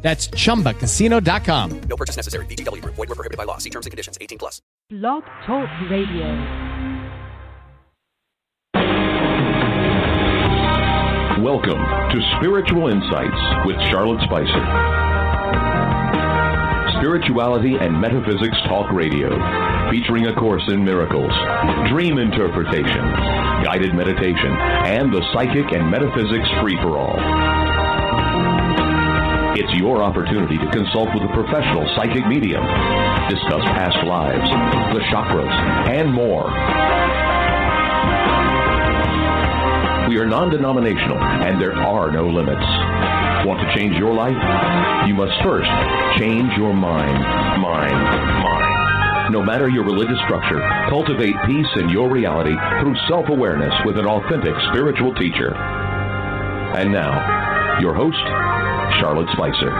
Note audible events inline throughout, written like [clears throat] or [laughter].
That's chumbacasino.com. No purchase necessary. VGW Group. Void were prohibited by law. See terms and conditions. 18 plus. Blog Talk Radio. Welcome to Spiritual Insights with Charlotte Spicer. Spirituality and Metaphysics Talk Radio, featuring A Course in Miracles, Dream Interpretation, Guided Meditation, and the Psychic and Metaphysics Free for All. It's your opportunity to consult with a professional psychic medium, discuss past lives, the chakras, and more. We are non denominational and there are no limits. Want to change your life? You must first change your mind. Mind. Mind. No matter your religious structure, cultivate peace in your reality through self awareness with an authentic spiritual teacher. And now, your host, Charlotte Spicer.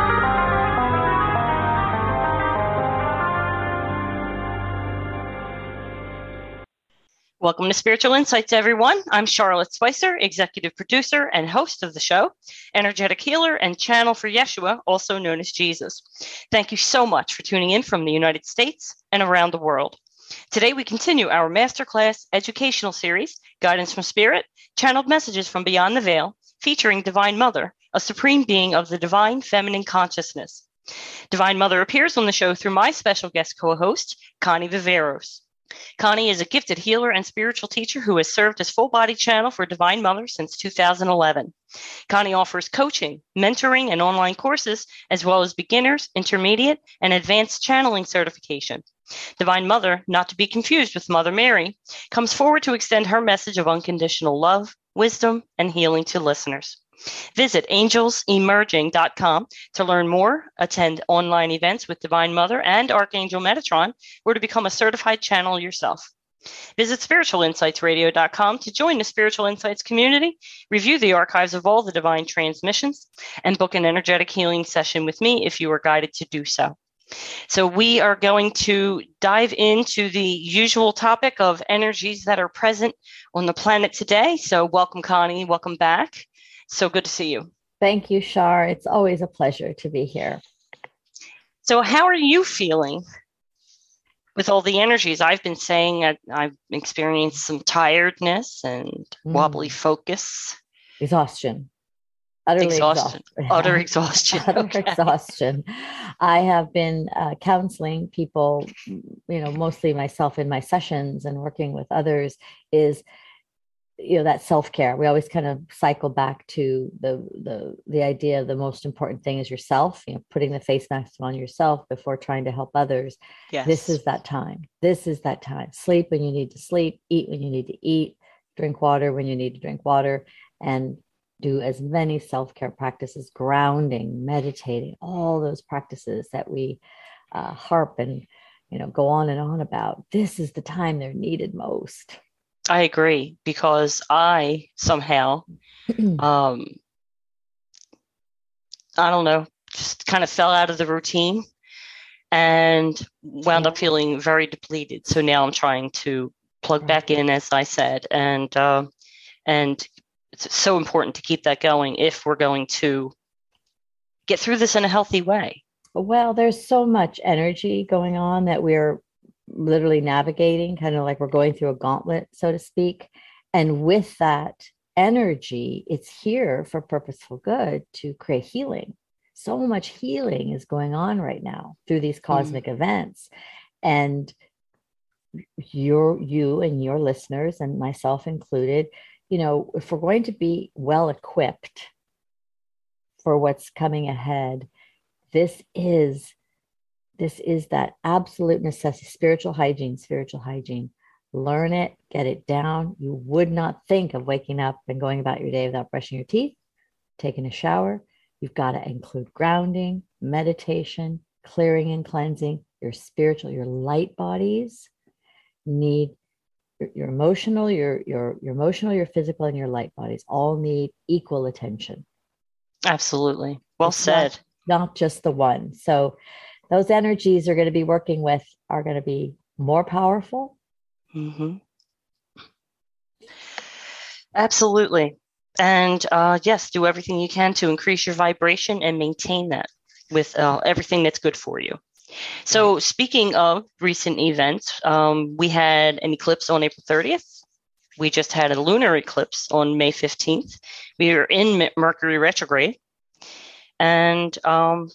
Welcome to Spiritual Insights, everyone. I'm Charlotte Spicer, executive producer and host of the show, energetic healer and channel for Yeshua, also known as Jesus. Thank you so much for tuning in from the United States and around the world. Today, we continue our masterclass educational series, Guidance from Spirit, channeled messages from beyond the veil, featuring Divine Mother, a supreme being of the divine feminine consciousness. Divine Mother appears on the show through my special guest co host, Connie Viveros. Connie is a gifted healer and spiritual teacher who has served as full body channel for Divine Mother since 2011. Connie offers coaching, mentoring, and online courses, as well as beginners, intermediate, and advanced channeling certification. Divine Mother, not to be confused with Mother Mary, comes forward to extend her message of unconditional love, wisdom, and healing to listeners. Visit angelsemerging.com to learn more, attend online events with Divine Mother and Archangel Metatron, or to become a certified channel yourself. Visit spiritualinsightsradio.com to join the Spiritual Insights community, review the archives of all the divine transmissions, and book an energetic healing session with me if you are guided to do so. So, we are going to dive into the usual topic of energies that are present on the planet today. So, welcome, Connie. Welcome back. So good to see you. Thank you, Shar. It's always a pleasure to be here. So, how are you feeling with all the energies? I've been saying I, I've experienced some tiredness and mm. wobbly focus, exhaustion, utterly exhaustion, exhaustion. utter [laughs] exhaustion, utter okay. exhaustion. I have been uh, counseling people, you know, mostly myself in my sessions and working with others. Is you know that self-care. We always kind of cycle back to the the the idea of the most important thing is yourself you know putting the face mask on yourself before trying to help others. Yes. this is that time. This is that time. Sleep when you need to sleep eat when you need to eat drink water when you need to drink water and do as many self-care practices grounding meditating all those practices that we uh, harp and you know go on and on about. This is the time they're needed most I agree because I somehow, [clears throat] um, I don't know, just kind of fell out of the routine and wound up feeling very depleted. So now I'm trying to plug back in, as I said, and uh, and it's so important to keep that going if we're going to get through this in a healthy way. Well, there's so much energy going on that we're literally navigating, kind of like we're going through a gauntlet, so to speak. And with that energy, it's here for purposeful good to create healing. So much healing is going on right now through these cosmic mm. events. And your you and your listeners and myself included, you know, if we're going to be well equipped for what's coming ahead, this is this is that absolute necessity spiritual hygiene spiritual hygiene learn it get it down you would not think of waking up and going about your day without brushing your teeth taking a shower you've got to include grounding meditation clearing and cleansing, your spiritual, your light bodies need your, your emotional, your your your emotional, your physical, and your light bodies all need equal attention. Absolutely. Well It's said. not, not just the one. So those energies are going to be working with are going to be more powerful. hmm Absolutely. And uh, yes, do everything you can to increase your vibration and maintain that with uh, everything that's good for you. So, speaking of recent events, um, we had an eclipse on April 30th. We just had a lunar eclipse on May 15th. We were in Mercury retrograde. And um,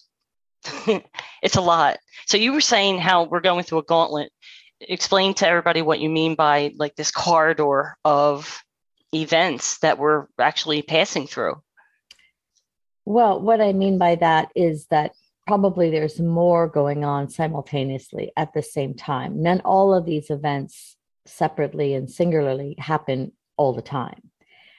[laughs] it's a lot. So, you were saying how we're going through a gauntlet. Explain to everybody what you mean by like this corridor of events that we're actually passing through. Well, what I mean by that is that probably there's more going on simultaneously at the same time. Then all of these events separately and singularly happen all the time.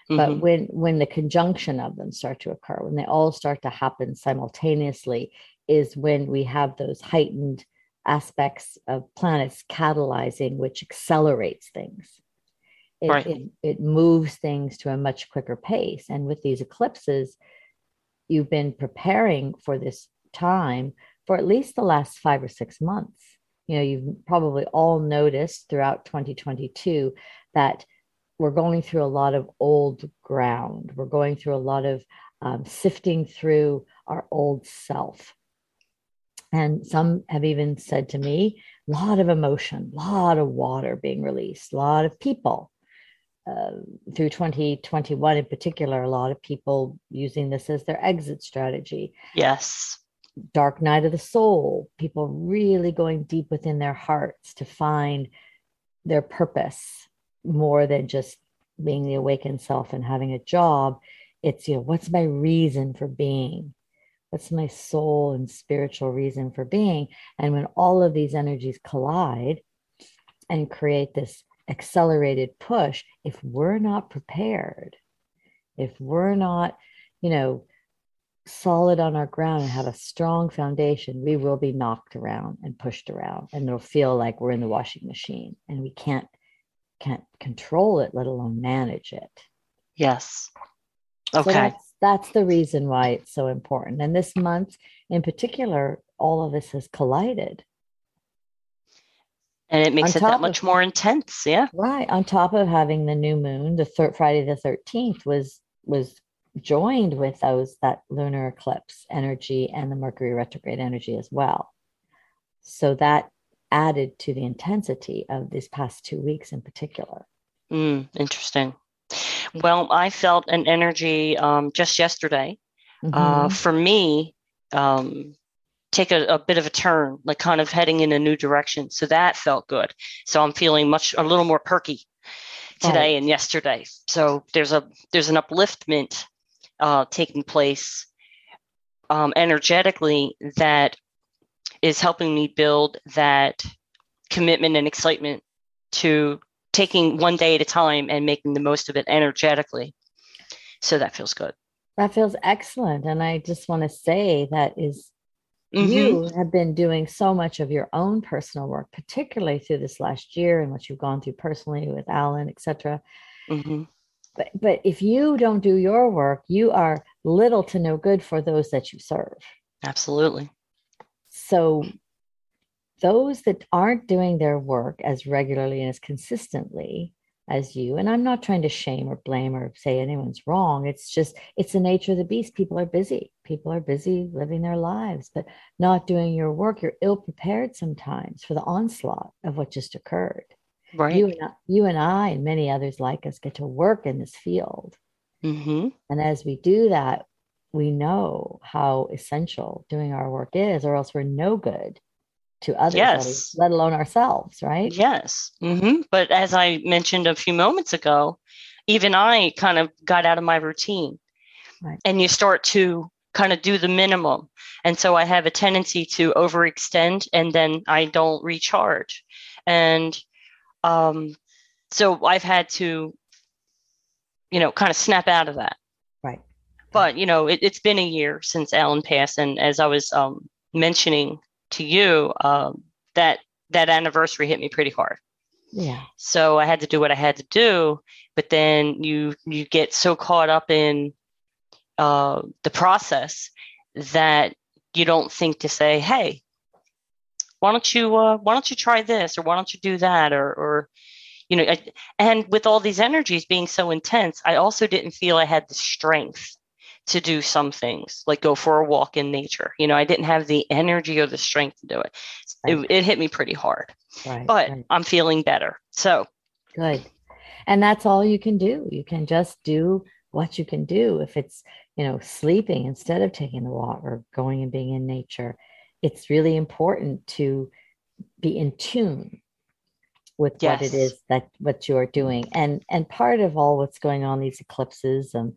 But Mhm. when when the conjunction of them start to occur, when they all start to happen simultaneously, is when we have those heightened aspects of planets catalyzing, which accelerates things. It, Right. it, it moves things to a much quicker pace. And with these eclipses, you've been preparing for this time for at least the last five or six months. You know, you've probably all noticed throughout 2022 that we're going through a lot of old ground. We're going through a lot of um, sifting through our old self. And some have even said to me, a lot of emotion, a lot of water being released, a lot of people. Uh, through 2021 in particular, a lot of people using this as their exit strategy Yes. dark night of the soul, people really going deep within their hearts to find their purpose more than just being the awakened self and having a job. It's, you know, what's my reason for being? What's my soul and spiritual reason for being? And when all of these energies collide and create this accelerated push, if we're not prepared, if we're not, you know, solid on our ground and have a strong foundation, we will be knocked around and pushed around, and it'll feel like we're in the washing machine, and we can't can't control it, let alone manage it. Yes. So Okay. that's that's the reason why it's so important. And this month, in particular, all of this has collided. and it makes on it that top of- much more intense. Yeah. Right. On top of having the new moon, the third Friday the 13th was was joined with those that lunar eclipse energy and the Mercury retrograde energy as well. So that added to the intensity of these past two weeks in particular. Mm, interesting. Well, I felt an energy um, just yesterday. Uh, Mhm. for me, um, take a, a bit of a turn, like kind of heading in a new direction. So that felt good. So I'm feeling much a little more perky today Right. and yesterday. So there's a there's an upliftment uh, taking place um, energetically that is helping me build that commitment and excitement to taking one day at a time and making the most of it energetically. So that feels good. That feels excellent. And I just want to say that is Mhm. you have been doing so much of your own personal work, particularly through this last year and what you've gone through personally with Alan, et cetera. Mhm. But, but if you don't do your work, you are little to no good for those that you serve. Absolutely. So those that aren't doing their work as regularly and as consistently as you, and I'm not trying to shame or blame or say anyone's wrong. It's just, it's the nature of the beast. People are busy. People are busy living their lives, but not doing your work. You're ill prepared sometimes for the onslaught of what just occurred. Right. You and, I, you and I and many others like us get to work in this field. hmm And as we do that, we know how essential doing our work is, or else we're no good to others, Yes. let alone ourselves, right? Yes. hmm But as I mentioned a few moments ago, even I kind of got out of my routine. Right. And you start to kind of do the minimum. And so I have a tendency to overextend and then I don't recharge. And um, so I've had to, you know, kind of snap out of that. Right. But, you know, it, it's been a year since Alan passed. And as I was um, mentioning to you, um, that that anniversary hit me pretty hard. Yeah. So I had to do what I had to do, but then you you get so caught up in uh, the process that you don't think to say, "Hey, why don't you uh, why don't you try this or why don't you do that or or you know I, and with all these energies being so intense i also didn't feel i had the strength to do some things like go for a walk in nature you know i didn't have the energy or the strength to do it Right. it, it hit me pretty hard Right. but right. i'm feeling better so Good. And that's all you can do. You can just do what you can do. If it's, you know, sleeping instead of taking the walk or going and being in nature, it's really important to be in tune with what it is that what you're doing. And and part of all what's going on these eclipses and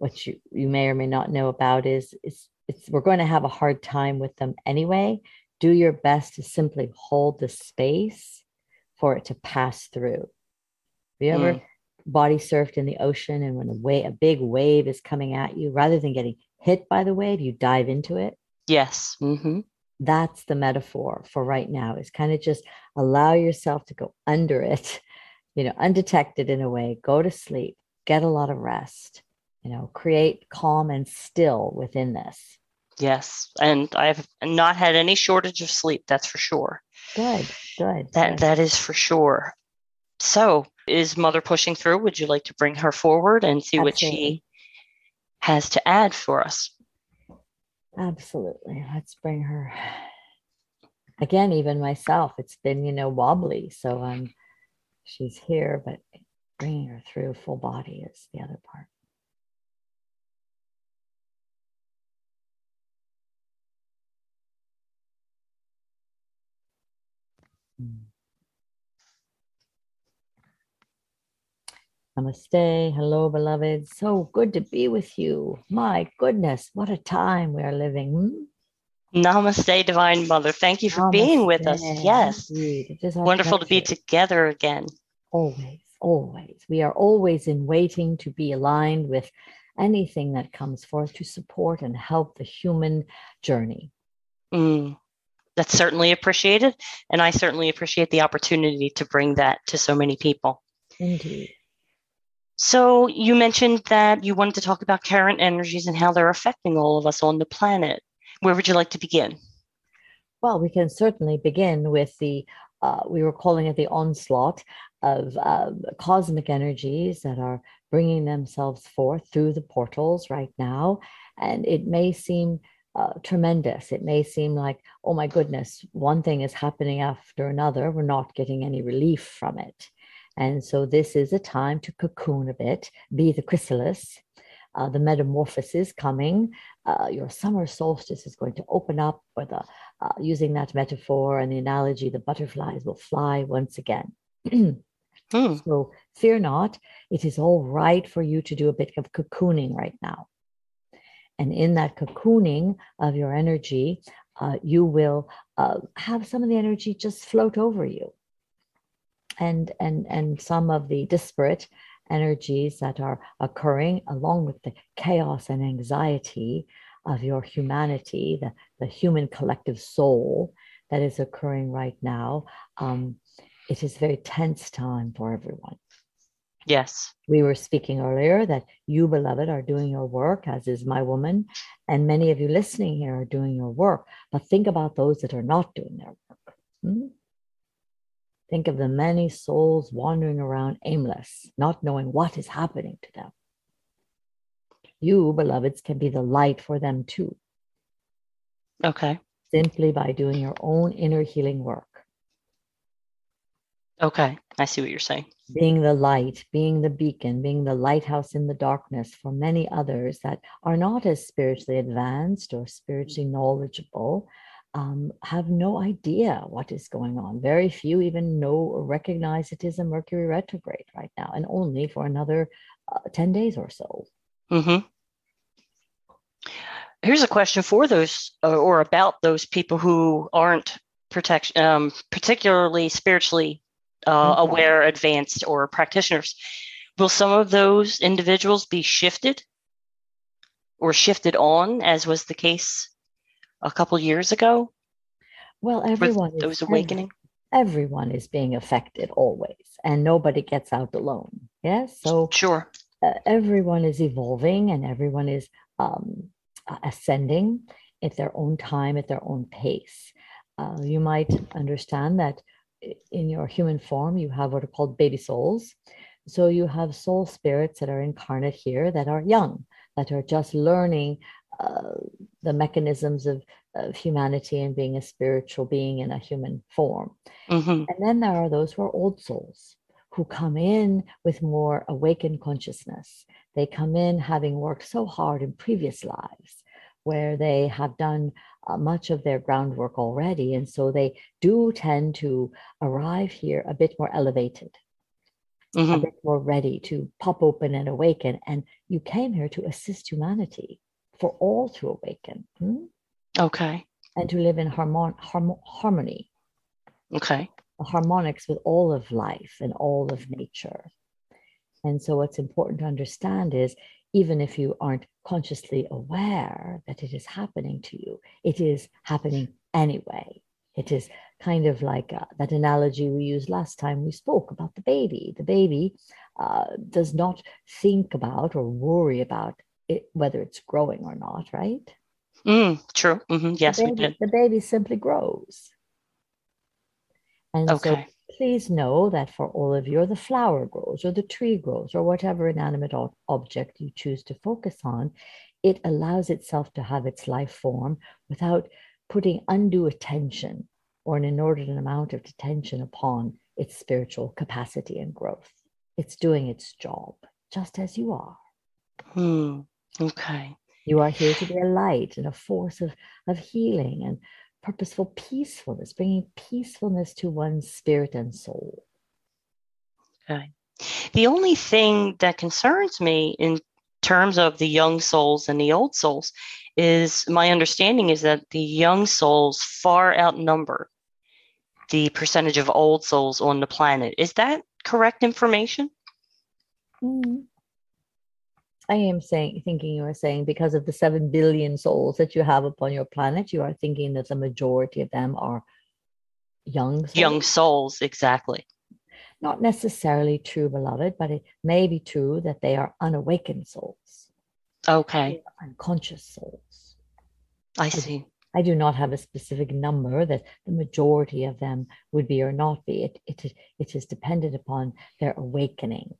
what you you may or may not know about is is it's we're going to have a hard time with them anyway. Do your best to simply hold the space for it to pass through. Have you ever Mm. body surfed in the ocean and when a wave, a big wave is coming at you, rather than getting hit by the wave, you dive into it? yes hmm That's the metaphor for right now is kind of just allow yourself to go under it, [laughs] you know, undetected in a way, go to sleep, get a lot of rest, you know, create calm and still within this. yes and i've not had any shortage of sleep that's for sure Good, good. that good. that is for sure so is mother pushing through would you like to bring her forward and see what she has to add for us Absolutely. Let's bring her. Again, even myself, it's been, you know, wobbly. So um, she's here, but bringing her through full body is the other part. Namaste. Hello, beloved. So good to be with you. My goodness, what a time we are living. hmm? namaste divine mother thank you for being with us yes Indeed. It is our wonderful to be together again Always, always. We are always in waiting to be aligned with anything that comes forth to support and help the human journey. Mm, that's certainly appreciated and i certainly appreciate the opportunity to bring that to so many people Indeed. so you mentioned that you wanted to talk about current energies and how they're affecting all of us on the planet where would you like to begin Well, we can certainly begin with the, uh, we were calling it the onslaught of um, cosmic energies that are bringing themselves forth through the portals right now. And it may seem uh, tremendous. It may seem like, oh my goodness, one thing is happening after another. We're not getting any relief from it. And so this is a time to cocoon a bit, be the chrysalis. Uh, the metamorphosis coming. Uh, your summer solstice is going to open up with a uh, using that metaphor and the analogy, the butterflies will fly once again. Hmm. So fear not, it is all right for you to do a bit of cocooning right now. And in that cocooning of your energy, uh, you will uh, have some of the energy just float over you. And, and, and some of the disparate energies that are occurring, along with the chaos and anxiety of your humanity, the, the human collective soul that is occurring right now, um, it is a very tense time for everyone. Yes We were speaking earlier that you, beloved, are doing your work, as is my woman, and many of you listening here are doing your work. But think about those that are not doing their work. Hmm? Think of the many souls wandering around aimless, not knowing what is happening to them. You, beloveds, can be the light for them too, okay simply by doing your own inner healing work. Okay i see what you're saying being the light, being the beacon, being the lighthouse in the darkness for many others that are not as spiritually advanced or spiritually knowledgeable, um, have no idea what is going on. Very few even know or recognize it is a Mercury retrograde right now, and only for another uh, 10 days or so. hmm Here's a question for those uh, or about those people who aren't protection, um, particularly spiritually uh, aware, advanced, or practitioners. Will some of those individuals be shifted or shifted on, as was the case a couple years ago? Well, everyone is those ev- awakening? everyone is being affected always, and nobody gets out alone. Yes, so Sure. uh, everyone is evolving and everyone is um, ascending at their own time, at their own pace. Uh, you might understand that in your human form, you have what are called baby souls. So you have soul spirits that are incarnate here that are young, that are just learning uh, the mechanisms of, of humanity and being a spiritual being in a human form. hmm And then there are those who are old souls who come in with more awakened consciousness. They come in having worked so hard in previous lives where they have done uh, much of their groundwork already. And so they do tend to arrive here a bit more elevated, a hmm bit more ready to pop open and awaken. And you came here to assist humanity for all to awaken hmm, Okay. and to live in harmon- harmo- harmony Okay. the harmonics with all of life and all of nature. And so, what's important to understand is even if you aren't consciously aware that it is happening to you, it is happening anyway. It is kind of like uh, that analogy we used last time we spoke about the baby. The baby uh, does not think about or worry about it, whether it's growing or not, right? Mm, true. hmm Yes, the we baby, did. the baby simply grows. And so Okay. Please know that for all of you, the flower grows, or the tree grows, or whatever inanimate ob- object you choose to focus on, it allows itself to have its life form without putting undue attention or an inordinate amount of attention upon its spiritual capacity and growth. It's doing its job, just as you are. Hmm. Okay. You are here to be a light and a force of, of healing and purposeful peacefulness, bringing peacefulness to one's spirit and soul. Okay. The only thing that concerns me in terms of the young souls and the old souls is my understanding is that the young souls far outnumber the percentage of old souls on the planet. Is that correct information? Mm. I am saying, thinking you are saying because of the seven billion souls that you have upon your planet, you are thinking that the majority of them are young souls. Young souls, exactly. Not necessarily true, beloved, but it may be true that they are unawakened souls, Okay. unconscious souls. I see. I do not have a specific number that the majority of them would be or not be. It, it, it is dependent upon their awakening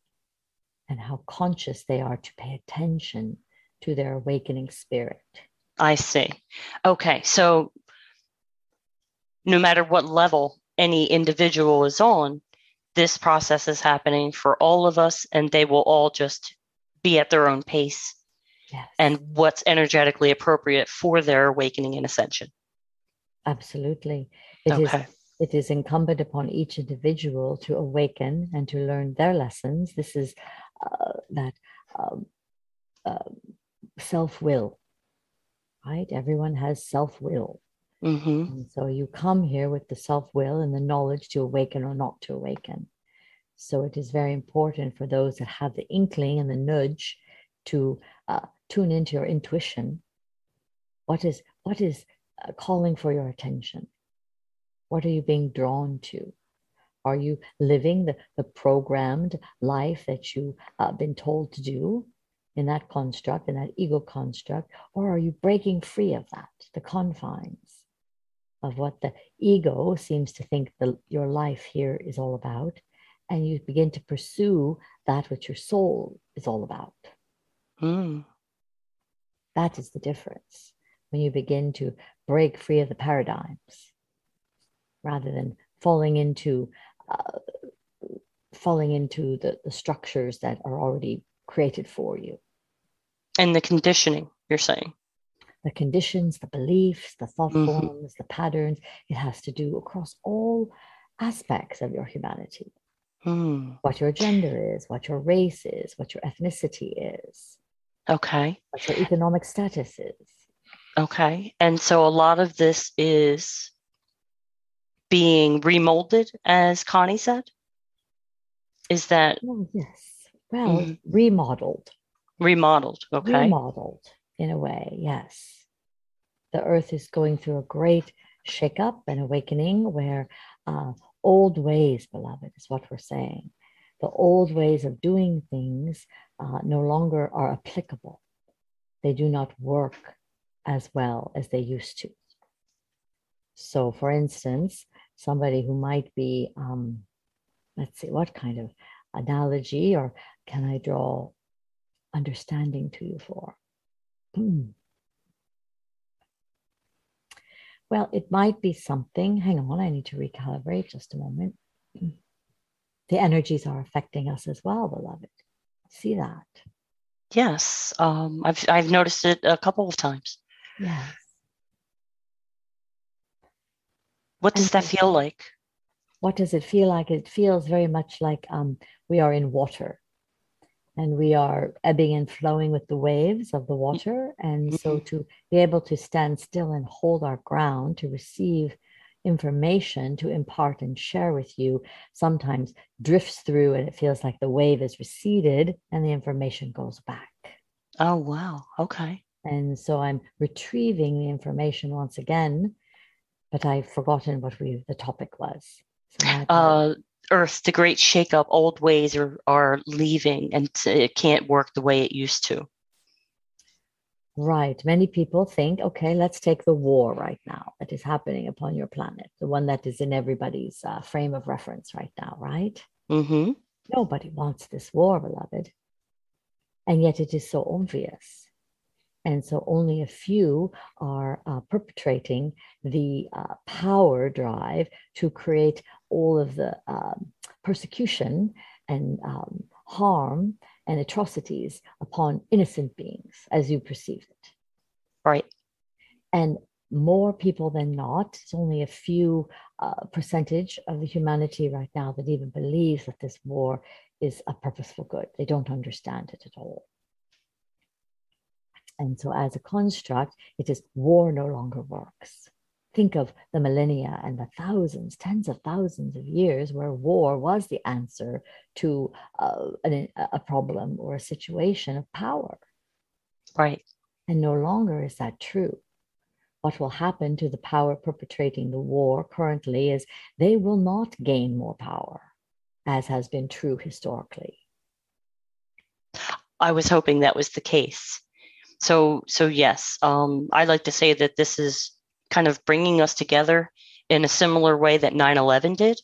and how conscious they are to pay attention to their awakening spirit. I see. Okay. So no matter what level any individual is on, this process is happening for all of us, and they will all just be at their own pace Yes. and what's energetically appropriate for their awakening and ascension. absolutely. It is Okay. it is incumbent upon each individual to awaken and to learn their lessons. This is that um, uh, self will, right? Everyone has self will. hmm so you come here with the self will and the knowledge to awaken or not to awaken. So it is very important for those that have the inkling and the nudge to uh, tune into your intuition. What is what is uh, calling for your attention? What are you being drawn to? Are you living the, the programmed life that you've uh, been told to do in that construct, in that ego construct? Or are you breaking free of that, the confines of what the ego seems to think the, your life here is all about? And you begin to pursue that which your soul is all about. Mm. That is the difference when you begin to break free of the paradigms rather than falling into uh, falling into the, the structures that are already created for you And the conditioning, you're saying. the conditions the beliefs the thought Mhm. forms the patterns it has to do across all aspects of your humanity Mm. what your gender is what your race is what your ethnicity is Okay. what your economic status is Okay. And so a lot of this is being remolded, as Connie said. Is that oh yes well Mhm. remodeled remodeled? Okay. remodeled in a way, yes. The earth is going through a great shake up, an awakening where uh, old ways, beloved, is what we're saying. The old ways of doing things uh, no longer are applicable. They do not work as well as they used to. So, for instance, somebody who might be, um, let's see, what kind of analogy or can I draw understanding to you for? Well, it might be something. Hang on, I need to recalibrate just a moment. The energies are affecting us as well, beloved. See that? Yes, um, I've I've noticed it a couple of times. Yes. What does that feel like? What does it feel like? It feels very much like um, we are in water and we are ebbing and flowing with the waves of the water. And so Mm-hmm. to be able to stand still and hold our ground to receive information to impart and share with you sometimes drifts through and it feels like the wave is receded and the information goes back. Oh wow. Okay. And so I'm retrieving the information once again, but I've forgotten what we the topic was. So now I can- Uh, Earth, the great shakeup, old ways are are leaving, and it can't work the way it used to. Right. Many people think, okay, let's take the war right now that is happening upon your planet, the one that is in everybody's uh, frame of reference right now, right? Mm-hmm. Nobody wants this war, beloved. And yet it is so obvious. And so only a few are uh, perpetrating the uh, power drive to create all of the um, persecution and um, harm and atrocities upon innocent beings as you perceive it. Right. And more people than not, it's only a few uh, percentage of the humanity right now that even believes that this war is a purposeful good. They don't understand it at all. And so, as a construct, it is war no longer works. Think of the millennia and the thousands, tens of thousands of years where war was the answer to uh, an, a problem or a situation of power. Right. And no longer is that true. What will happen to the power perpetrating the war currently is they will not gain more power, as has been true historically. I was hoping that was the case. So, so yes, um, I like to say that this is kind of bringing us together in a similar way that 9/11 did.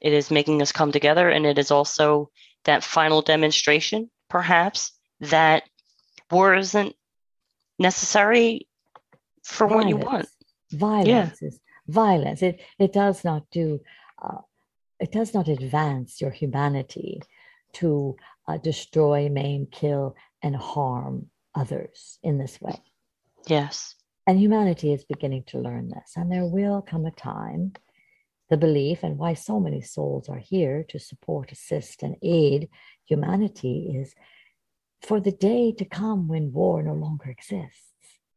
It is making us come together, and it is also that final demonstration, perhaps, that war isn't necessary for what you want. Violence is violence. It it does not do. Uh, it does not advance your humanity to uh, destroy, maim, kill, and harm others in this way. Yes. And humanity is beginning to learn this. And there will come a time, the belief, and why so many souls are here to support, assist, and aid humanity is for the day to come when war no longer exists,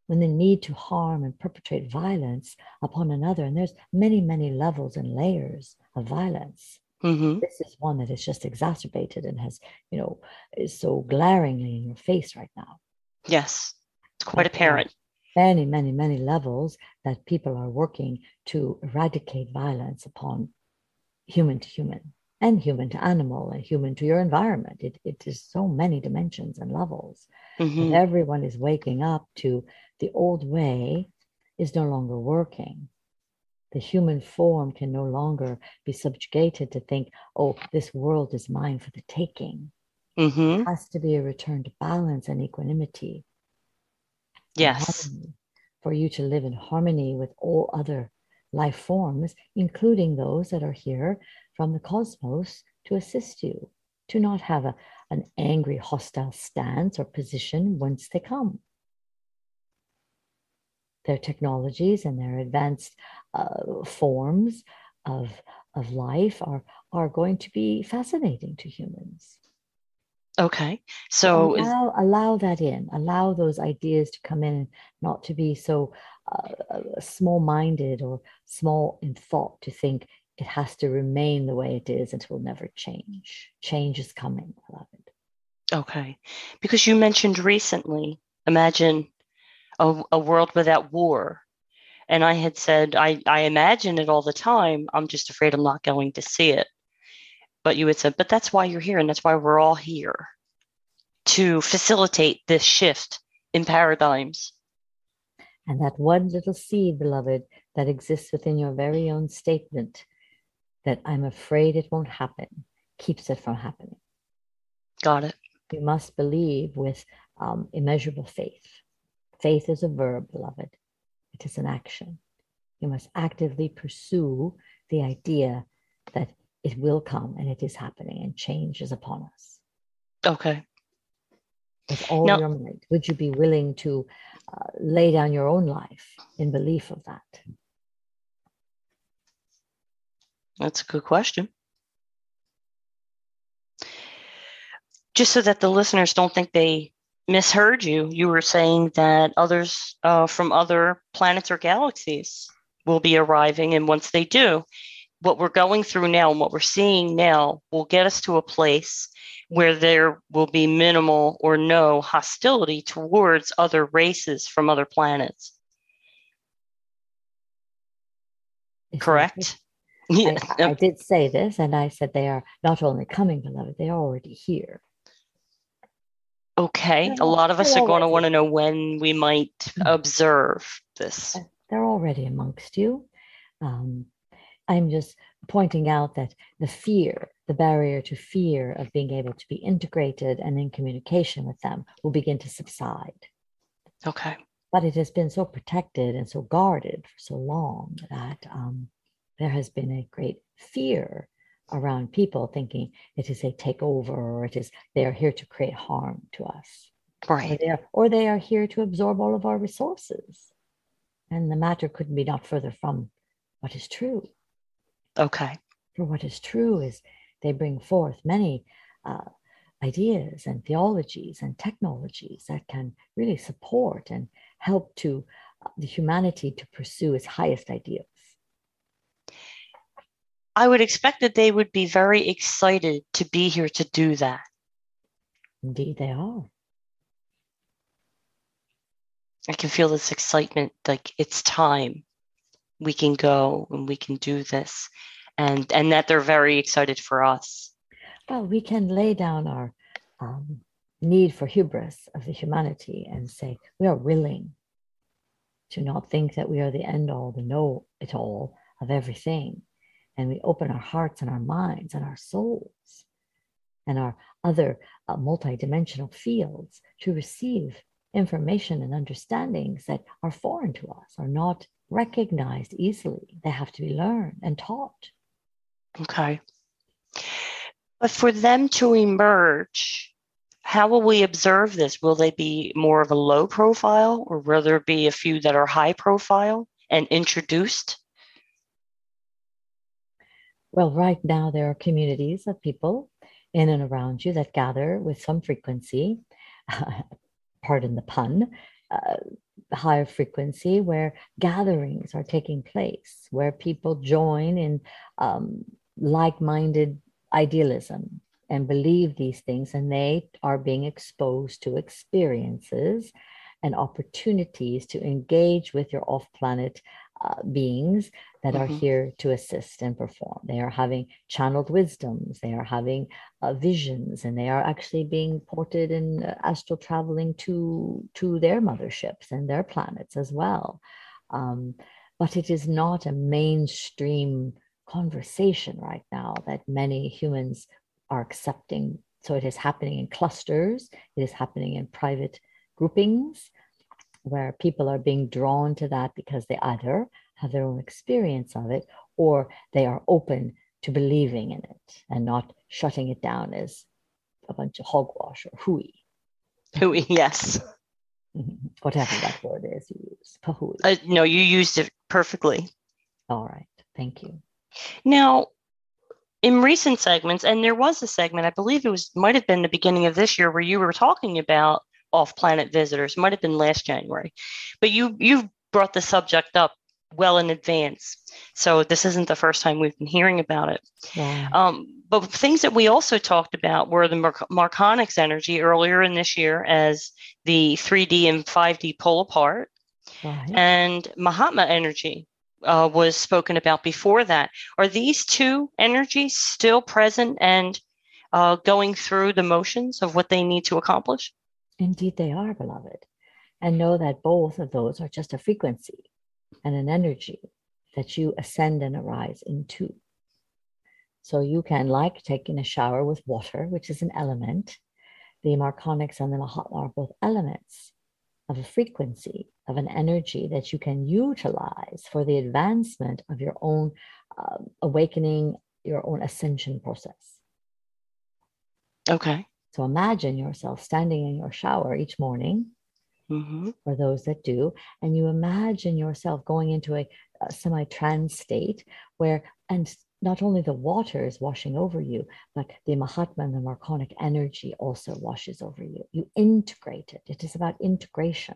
when the need to harm and perpetrate violence upon another, and there's many, many levels and layers of violence. hmm This is one that is just exacerbated and has, you know, is so glaringly in your face right now Yes. It's quite apparent. many, many, many levels that people are working to eradicate violence upon human to human and human to animal and human to your environment. It, it is so many dimensions and levels. hmm But everyone is waking up to the old way is no longer working. The human form can no longer be subjugated to think, oh, this world is mine for the taking. Hmm It has to be a return to balance and equanimity Yes. for you to live in harmony with all other life forms, including those that are here from the cosmos to assist you, to not have a, an angry, hostile stance or position once they come. Their technologies and their advanced uh, forms of, of life are, are going to be fascinating to humans. Okay. So, is- allow, allow that in allow those ideas to come in not to be so uh, small-minded or small in thought to think it has to remain the way it is and it will never change change is coming beloved okay. Because you mentioned recently, imagine a, a world without war. And I had said, I, I imagine it all the time. I'm just afraid I'm not going to see it. But you would say, but that's why you're here. And that's why we're all here to facilitate this shift in paradigms. And that one little seed, beloved, that exists within your very own statement that I'm afraid it won't happen keeps it from happening. Got it. You must believe with um, immeasurable faith. Faith is a verb, beloved, it is an action. You must actively pursue the idea that it will come and it is happening and change is upon us. Okay. With all Now- your might, would you be willing to uh, lay down your own life in belief of that? That's a good question. Just so that the listeners don't think they misheard you, you were saying that others uh, from other planets or galaxies will be arriving. And once they do, what we're going through now and what we're seeing now will get us to a place where there will be minimal or no hostility towards other races from other planets. Correct? I, [laughs] Yeah. I- I did say this, and I said they are not only coming, beloved, they are already here. Okay, a lot of us they're going to want to know when we might Mhm. observe this. They're already amongst you. Um, I'm just pointing out that the fear, the barrier to fear of being able to be integrated and in communication with them will begin to subside. Okay, But it has been so protected and so guarded for so long that um, there has been a great fear around people thinking it is a takeover or it is they are here to create harm to us. or right. they are, or they are here to absorb all of our resources. And the matter couldn't be not further from what is true. Okay, For what is true is they bring forth many uh, ideas and theologies and technologies that can really support and help to uh, the humanity to pursue its highest ideals. I would expect that they would be very excited to be here to do that. Indeed, they are. I can feel this excitement like it's time. We can go and we can do this. And and that they're very excited for us. Well, we can lay down our um, need for hubris of the humanity and say we are willing to not think that we are the end all, the know it all of everything. And we open our hearts and our minds and our souls and our other uh, multidimensional fields to receive information and understandings that are foreign to us, are not recognized easily. They have to be learned and taught. Okay. But for them to emerge, how will we observe this? Will they be more of a low profile or will there be a few that are high profile and introduced? Well, right now there are communities of people in and around you that gather with some frequency, [laughs] pardon the pun, uh, higher frequency, where gatherings are taking place, where people join in um, like minded idealism and believe these things, and they are being exposed to experiences and opportunities to engage with your off planet uh, beings that are Mhm. here to assist and perform. They are having channeled wisdoms, they are having uh, visions, and they are actually being ported and uh, astral traveling to to their motherships and their planets as well. Um, but it is not a mainstream conversation right now that many humans are accepting. So it is happening in clusters, it is happening in private groupings where people are being drawn to that because they either have their own experience of it or they are open to believing in it and not shutting it down as a bunch of hogwash or hooey, Who, yes. [laughs] whatever that word is you use. Uh, no, you used it perfectly. All right. Thank you. Now, in recent segments, and there was a segment, I believe it was might have been the beginning of this year where you were talking about off-planet visitors. Might have been last January, but you you brought the subject up well in advance. So this isn't the first time we've been hearing about it. Wow. Um, but things that we also talked about were the Mar- Marconics energy earlier in this year as the 3D and 5D pull apart. And Mahatma energy uh, was spoken about before that. Are these two energies still present and uh, going through the motions of what they need to accomplish? Indeed, they are, beloved. And know that both of those are just a frequency and an energy that you ascend and arise into. So you can, like taking a shower with water, which is an element, the Marconics and the Mahatma are both elements of a frequency, of an energy that you can utilize for the advancement of your own um, awakening, your own ascension process. Okay. So imagine yourself standing in your shower each morning, hmm for those that do, and you imagine yourself going into a, a semi trance state where, and not only the water is washing over you, but the Mahatma and the Marconic energy also washes over you. You integrate it. It is about integration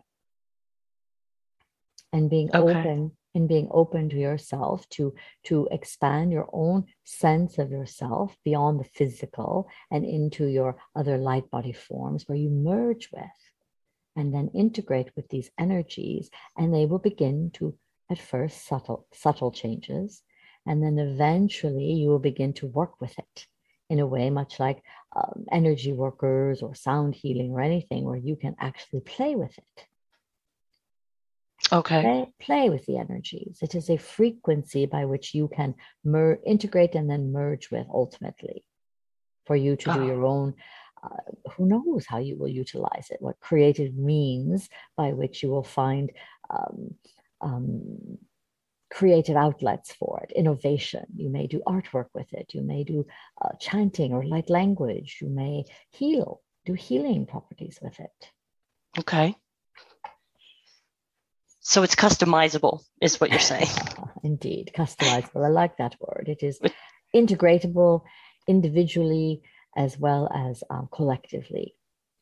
and being Okay. open and being open to yourself to to expand your own sense of yourself beyond the physical and into your other light body forms where you merge with and then integrate with these energies and they will begin to at first subtle subtle changes and then eventually you will begin to work with it in a way much like um, energy workers or sound healing or anything where you can actually play with it Okay. play, play with the energies it is a frequency by which you can mer- integrate and then merge with ultimately for you to do Ah. your own uh, who knows how you will utilize it what creative means by which you will find um, um, creative outlets for it innovation you may do artwork with it you may do uh, chanting or light language you may heal do healing properties with it Okay. So it's customizable, is what you're saying. [laughs] Indeed, customizable. I like that word. It is integratable individually as well as um, collectively.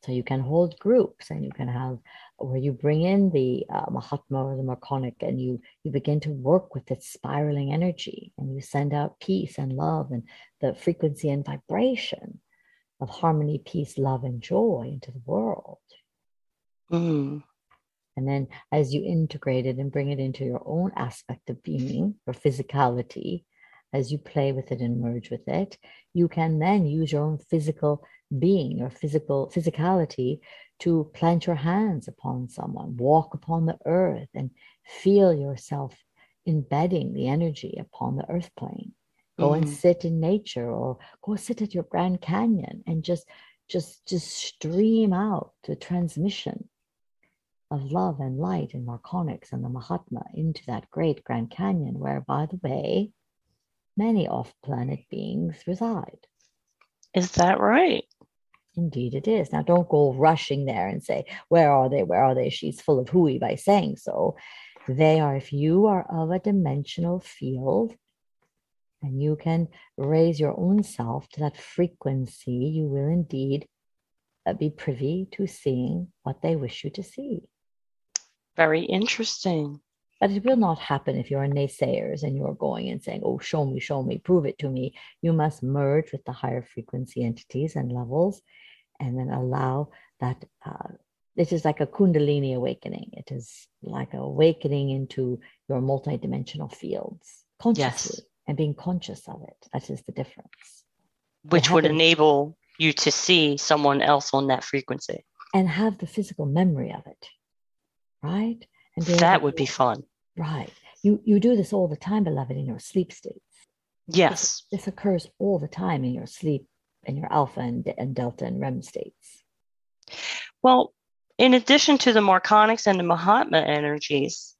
So you can hold groups and you can have where you bring in the uh, Mahatma or the Marconic and you you begin to work with its spiraling energy and you send out peace and love and the frequency and vibration of harmony, peace, love, and joy into the world. Mm. And then as you integrate it and bring it into your own aspect of being, your physicality, as you play with it and merge with it, you can then use your own physical being, your physical physicality to plant your hands upon someone, walk upon the earth and feel yourself embedding the energy upon the earth plane. Go and Mhm. sit in nature or go sit at your Grand Canyon and just just just stream out the transmission of love and light and Marconics and the Mahatma into that great Grand Canyon, where, by the way, many off planet beings reside. Is that right? Indeed, it is. Now, don't go rushing there and say, Where are they? Where are they? She's full of hooey by saying so. They are, if you are of a dimensional field and you can raise your own self to that frequency, you will indeed uh, be privy to seeing what they wish you to see. Very interesting. But it will not happen if you're naysayers and you're going and saying, oh, show me, show me, prove it to me. You must merge with the higher frequency entities and levels and then allow that. Uh, this is like a Kundalini awakening. It is like awakening into your multidimensional fields consciously and being conscious of it. That is the difference. Which would enable you to see someone else on that frequency. And have the physical memory of it, right? And That would be fun. right. You you do this all the time, beloved, in your sleep states. Yes. This occurs all the time in your sleep, in your alpha and, and delta and REM states. Well, in addition to the Marconics and the Mahatma energies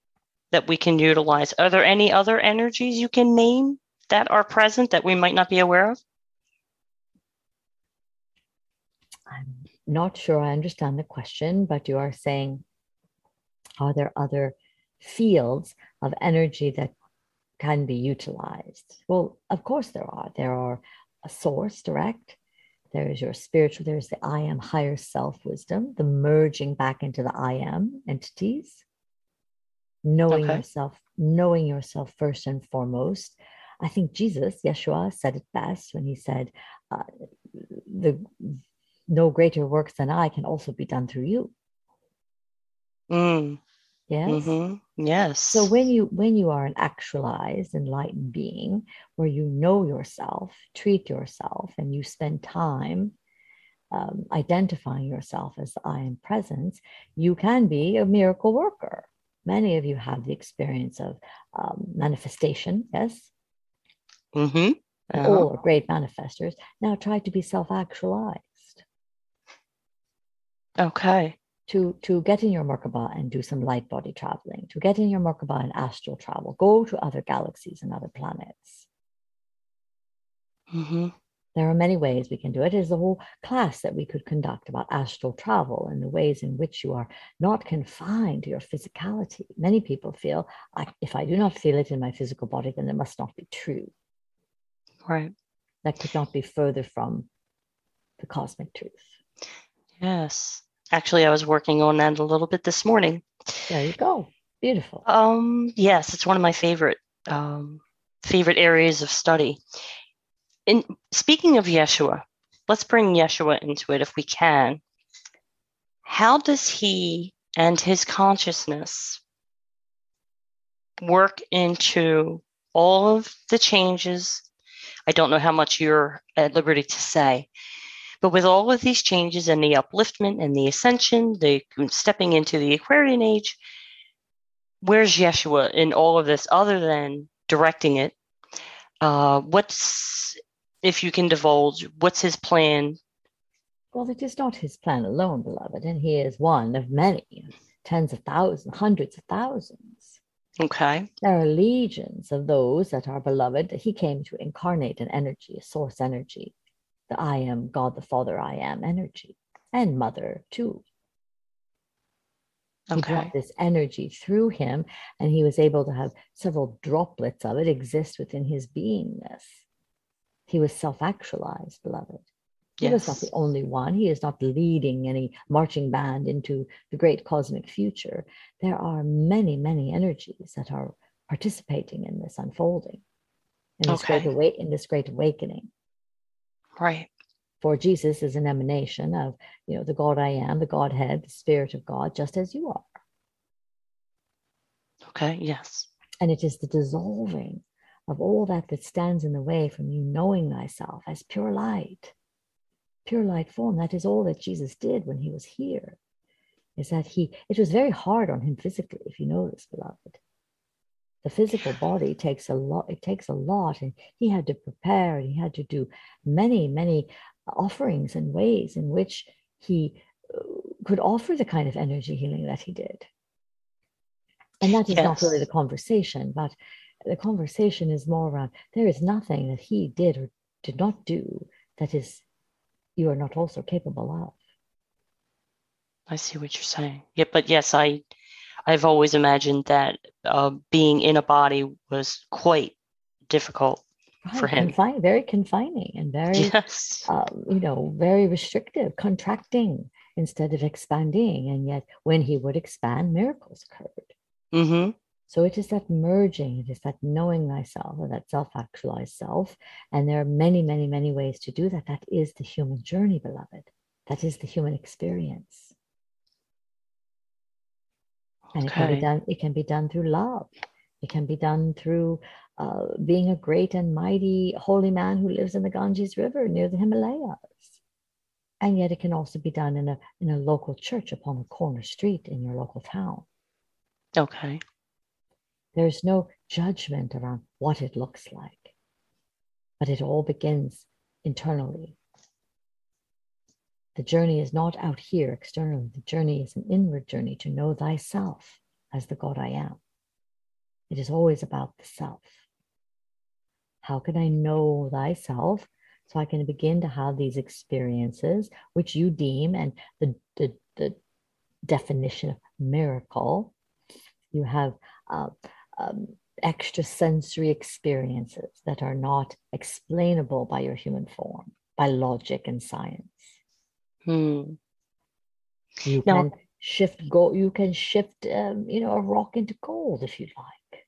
that we can utilize, are there any other energies you can name that are present that we might not be aware of? I'm not sure I understand the question, but you are saying, are there other fields of energy that can be utilized? Well, of course there are. There are a source direct. There's your spiritual, there's the I am higher self wisdom, the merging back into the I am entities, knowing Okay. yourself, knowing yourself first and foremost. I think Jesus, Yeshua, said it best when he said, uh, the no greater works than I can also be done through you. Mm, Yes. Mhm. Yes. So when you when you are an actualized enlightened being where you know yourself, treat yourself, and you spend time um, identifying yourself as the I am presence, you can be a miracle worker. Many of you have the experience of um, manifestation, yes, Mm-hmm. and all are great manifestors. Now try to be self-actualized. Okay. To to get in your Merkaba and do some light body traveling, to get in your Merkaba and astral travel, go to other galaxies and other planets. hmm There are many ways we can do it. There's a whole class that we could conduct about astral travel and the ways in which you are not confined to your physicality. Many people feel like if I do not feel it in my physical body, then it must not be true. Right. That could not be further from the cosmic truth. Yes. Actually, I was working on that a little bit this morning. There you go. Beautiful. Um, yes, it's one of my favorite um, favorite areas of study. In speaking of Yeshua, let's bring Yeshua into it if we can. How does he and his consciousness work into all of the changes? I don't know how much you're at liberty to say, but with all of these changes and the upliftment and the ascension, the stepping into the Aquarian age, where's Yeshua in all of this other than directing it? Uh, what's, if you can divulge, what's his plan? Well, it is not his plan alone, beloved, and he is one of many, tens of thousands, hundreds of thousands. Okay. There are legions of those that are beloved. He came to incarnate an energy, a source energy, the I am God the Father, I am energy, and Mother too. He Okay. brought this energy through him, and he was able to have several droplets of it exist within his beingness. He was self actualized, beloved. He was not the only one. He is not leading any marching band into the great cosmic future. There are many, many energies that are participating in this unfolding, in this, great, awa- in this great awakening. Right. For Jesus is an emanation of, you know, the God I am, the Godhead, the Spirit of God, just as you are. Okay. Yes. And it is the dissolving of all that that stands in the way from you knowing thyself as pure light, pure light form. That is all that Jesus did when he was here. Is that he, it was very hard on him physically, if you notice, beloved. The physical body takes a lot, it takes a lot, and he had to prepare, and he had to do many, many offerings and ways in which he uh, could offer the kind of energy healing that he did. And that is not really the conversation, but the conversation is more around there is nothing that he did or did not do that is you are not also capable of. I see what you're saying. Yeah, but yes, I, I've always imagined that uh, being in a body was quite difficult. For him. Confine, very confining and very, Yes. um, you know, very restrictive, contracting instead of expanding. And yet, when he would expand, miracles occurred. Mm-hmm. So it is that merging, it is that knowing thyself or that self actualized self. And there are many, many, many ways to do that. That is the human journey, beloved. That is the human experience. And it can be done, it can be done through love. It can be done through uh, being a great and mighty holy man who lives in the Ganges River near the Himalayas. And yet it can also be done in a in a local church upon a corner street in your local town. Okay. There's no judgment around what it looks like, but it all begins internally. The journey is not out here externally. The journey is an inward journey to know thyself as the God I am. It is always about the self. How can I know thyself so I can begin to have these experiences which you deem and the, the, the definition of miracle? You have uh, um, extrasensory experiences that are not explainable by your human form, by logic and science. Hmm. You Now- can shift gold. You can shift, um, you know, a rock into gold if you like.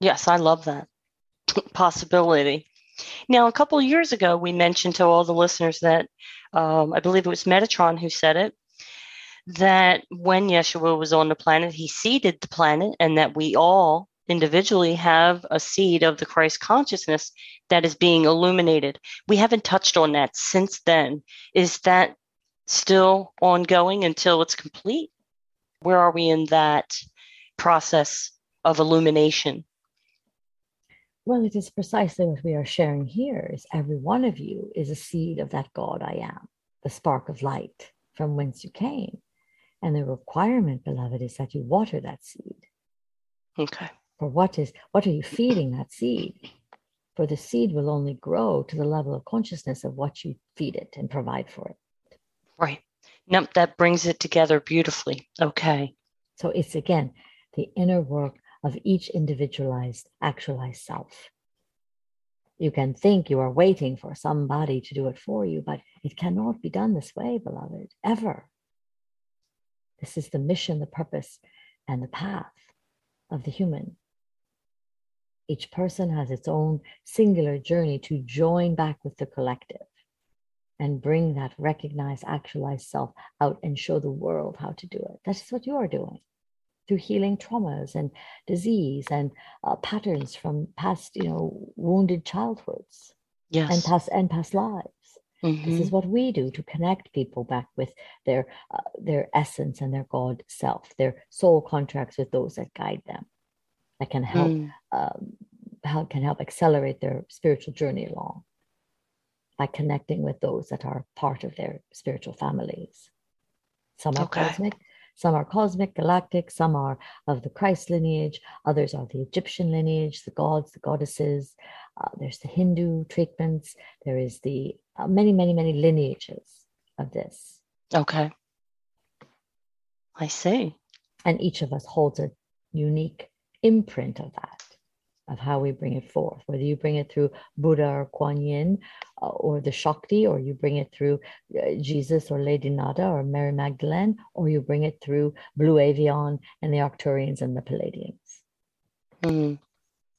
Yes, I love that [laughs] possibility. Now, a couple of years ago, we mentioned to all the listeners that um, I believe it was Metatron who said it that when Yeshua was on the planet, he seeded the planet, and that we all individually have a seed of the Christ consciousness that is being illuminated. We haven't touched on that since then. Is that still ongoing until it's complete? Where are we in that process of illumination? Well, it is precisely what we are sharing here is every one of you is a seed of that God I am, the spark of light from whence you came. And the requirement, beloved, is that you water that seed. Okay. For what is what are you feeding that seed? For the seed will only grow to the level of consciousness of what you feed it and provide for it. Right. Nope, that brings it together beautifully. Okay. So it's again the inner work of each individualized, actualized self. You can think you are waiting for somebody to do it for you, but it cannot be done this way, beloved, ever. This is the mission, the purpose, and the path of the human. Each person has its own singular journey to join back with the collective and bring that recognized, actualized self out and show the world how to do it. That's what you are doing through healing traumas and disease and uh, patterns from past, you know, wounded childhoods Yes. and past and past lives. This Mhm. is what we do to connect people back with their uh, their essence and their God self, their soul contracts with those that guide them, that can help Mm. um, help can help accelerate their spiritual journey along by connecting with those that are part of their spiritual families. Some are Okay. cosmic, some are cosmic, galactic, some are of the Christ lineage, others are the Egyptian lineage, the gods, the goddesses. Uh, there's the Hindu treatments. There is the uh, many, many, many lineages of this. Okay. I see. And each of us holds a unique imprint of that, of how we bring it forth, whether you bring it through Buddha or Kuan Yin uh, or the Shakti, or you bring it through uh, Jesus or Lady Nada or Mary Magdalene, or you bring it through Blue Avian and the Arcturians and the Pleiadians. Mm.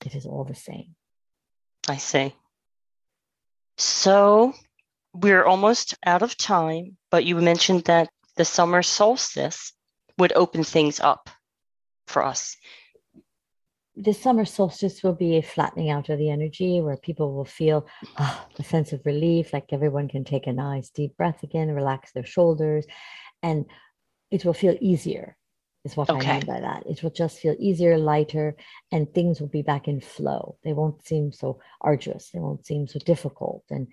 It is all the same. I see. So we're almost out of time, but you mentioned that the summer solstice would open things up for us. The summer solstice will be a flattening out of the energy where people will feel ah, a sense of relief, like everyone can take a nice deep breath again, relax their shoulders, and it will feel easier, is what I mean by that. It will just feel easier, lighter, and things will be back in flow. They won't seem so arduous, they won't seem so difficult. And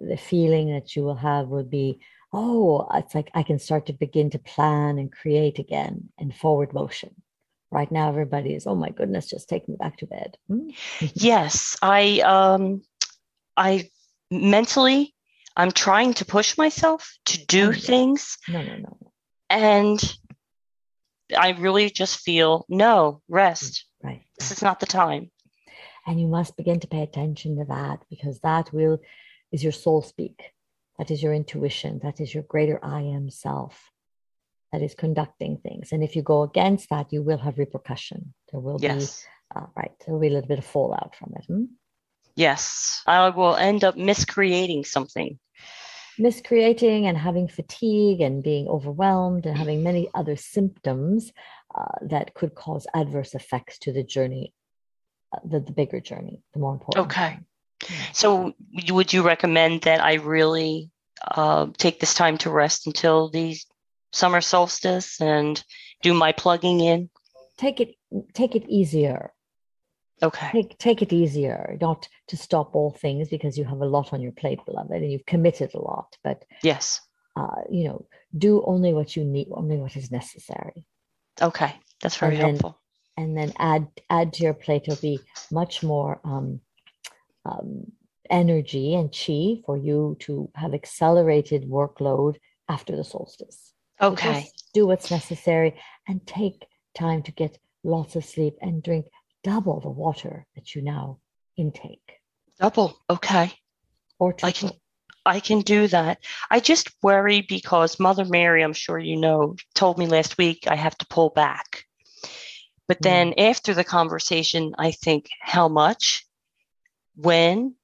the feeling that you will have will be, oh, it's like I can start to begin to plan and create again in forward motion. Right now, everybody is, oh my goodness, just take me back to bed. Hmm? Yes, I um I mentally I'm trying to push myself to do Oh, things No, no, no. and I really just feel no, rest. Right. This is not the time. And you must begin to pay attention to that because that will is your soul speak. That is your intuition. That is your greater I am self that is conducting things. And if you go against that, you will have repercussion. There will Yes. be, uh, right, there will be a little bit of fallout from it. hmm? Yes. I will end up miscreating something. Miscreating and having fatigue and being overwhelmed and having many other symptoms uh, that could cause adverse effects to the journey, uh, the, the bigger journey, the more important. Okay. So would you recommend that I really uh, take this time to rest until the summer solstice and do my plugging in? Take it, take it easier. Okay. take take it easier not to stop all things because you have a lot on your plate beloved and you've committed a lot but Yes. uh, you know do only what you need only what is necessary Okay. That's very And then- helpful. and then add add to your plate will be much more um, um, energy and chi for you to have accelerated workload after the solstice So Okay. just do what's necessary and take time to get lots of sleep and drink double the water that you now intake Double. Okay. or I can I can do that. I just worry because Mother Mary, I'm sure you know, told me last week I have to pull back. But Mm. then after the conversation, I think how much, when,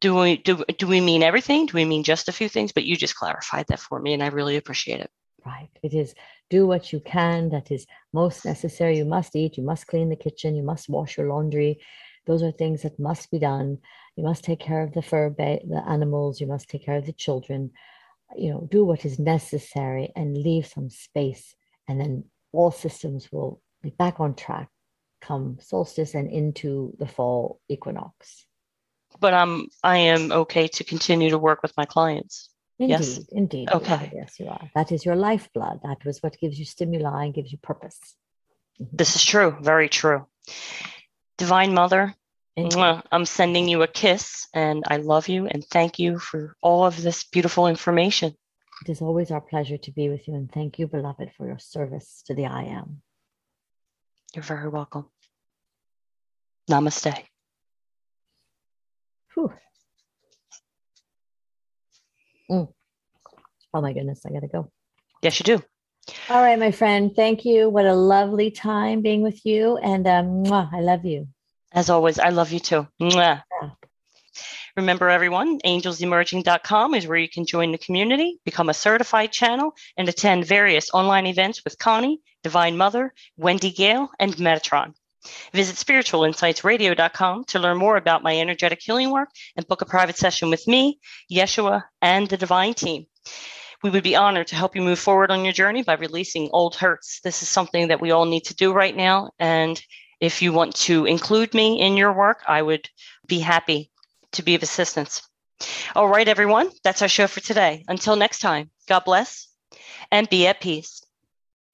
do we do do we mean everything? Do we mean just a few things? But you just clarified that for me and I really appreciate it. Right. It is do what you can that is most necessary. You must eat, you must clean the kitchen, you must wash your laundry. Those are things that must be done. You must take care of the fur, ba- the animals, you must take care of the children. You know, do what is necessary and leave some space. And then all systems will be back on track come solstice and into the fall equinox. But um, I am okay to continue to work with my clients. Indeed, Yes. indeed. Okay. Yes, you are. That is your lifeblood. That was what gives you stimuli and gives you purpose. Mm-hmm. This is true, very true. Divine Mother, Indeed. I'm sending you a kiss and I love you and thank you for all of this beautiful information. It is always our pleasure to be with you. And thank you, beloved, for your service to the I am. You're very welcome. Namaste. Mm. Oh my goodness, I gotta go. Yes, you do. All right, my friend. Thank you. What a lovely time being with you. And um, mwah, I love you. As always, I love you too. Mwah. Yeah. Remember, everyone, angelsemerging.com is where you can join the community, become a certified channel, and attend various online events with Connie, Divine Mother, Wendy Gale, and Metatron. Visit spiritualinsightsradio.com to learn more about my energetic healing work and book a private session with me, Yeshua, and the Divine Team. We would be honored to help you move forward on your journey by releasing old hurts. This is something that we all need to do right now. And if you want to include me in your work, I would be happy to be of assistance. All right, everyone, that's our show for today. Until next time, God bless and be at peace.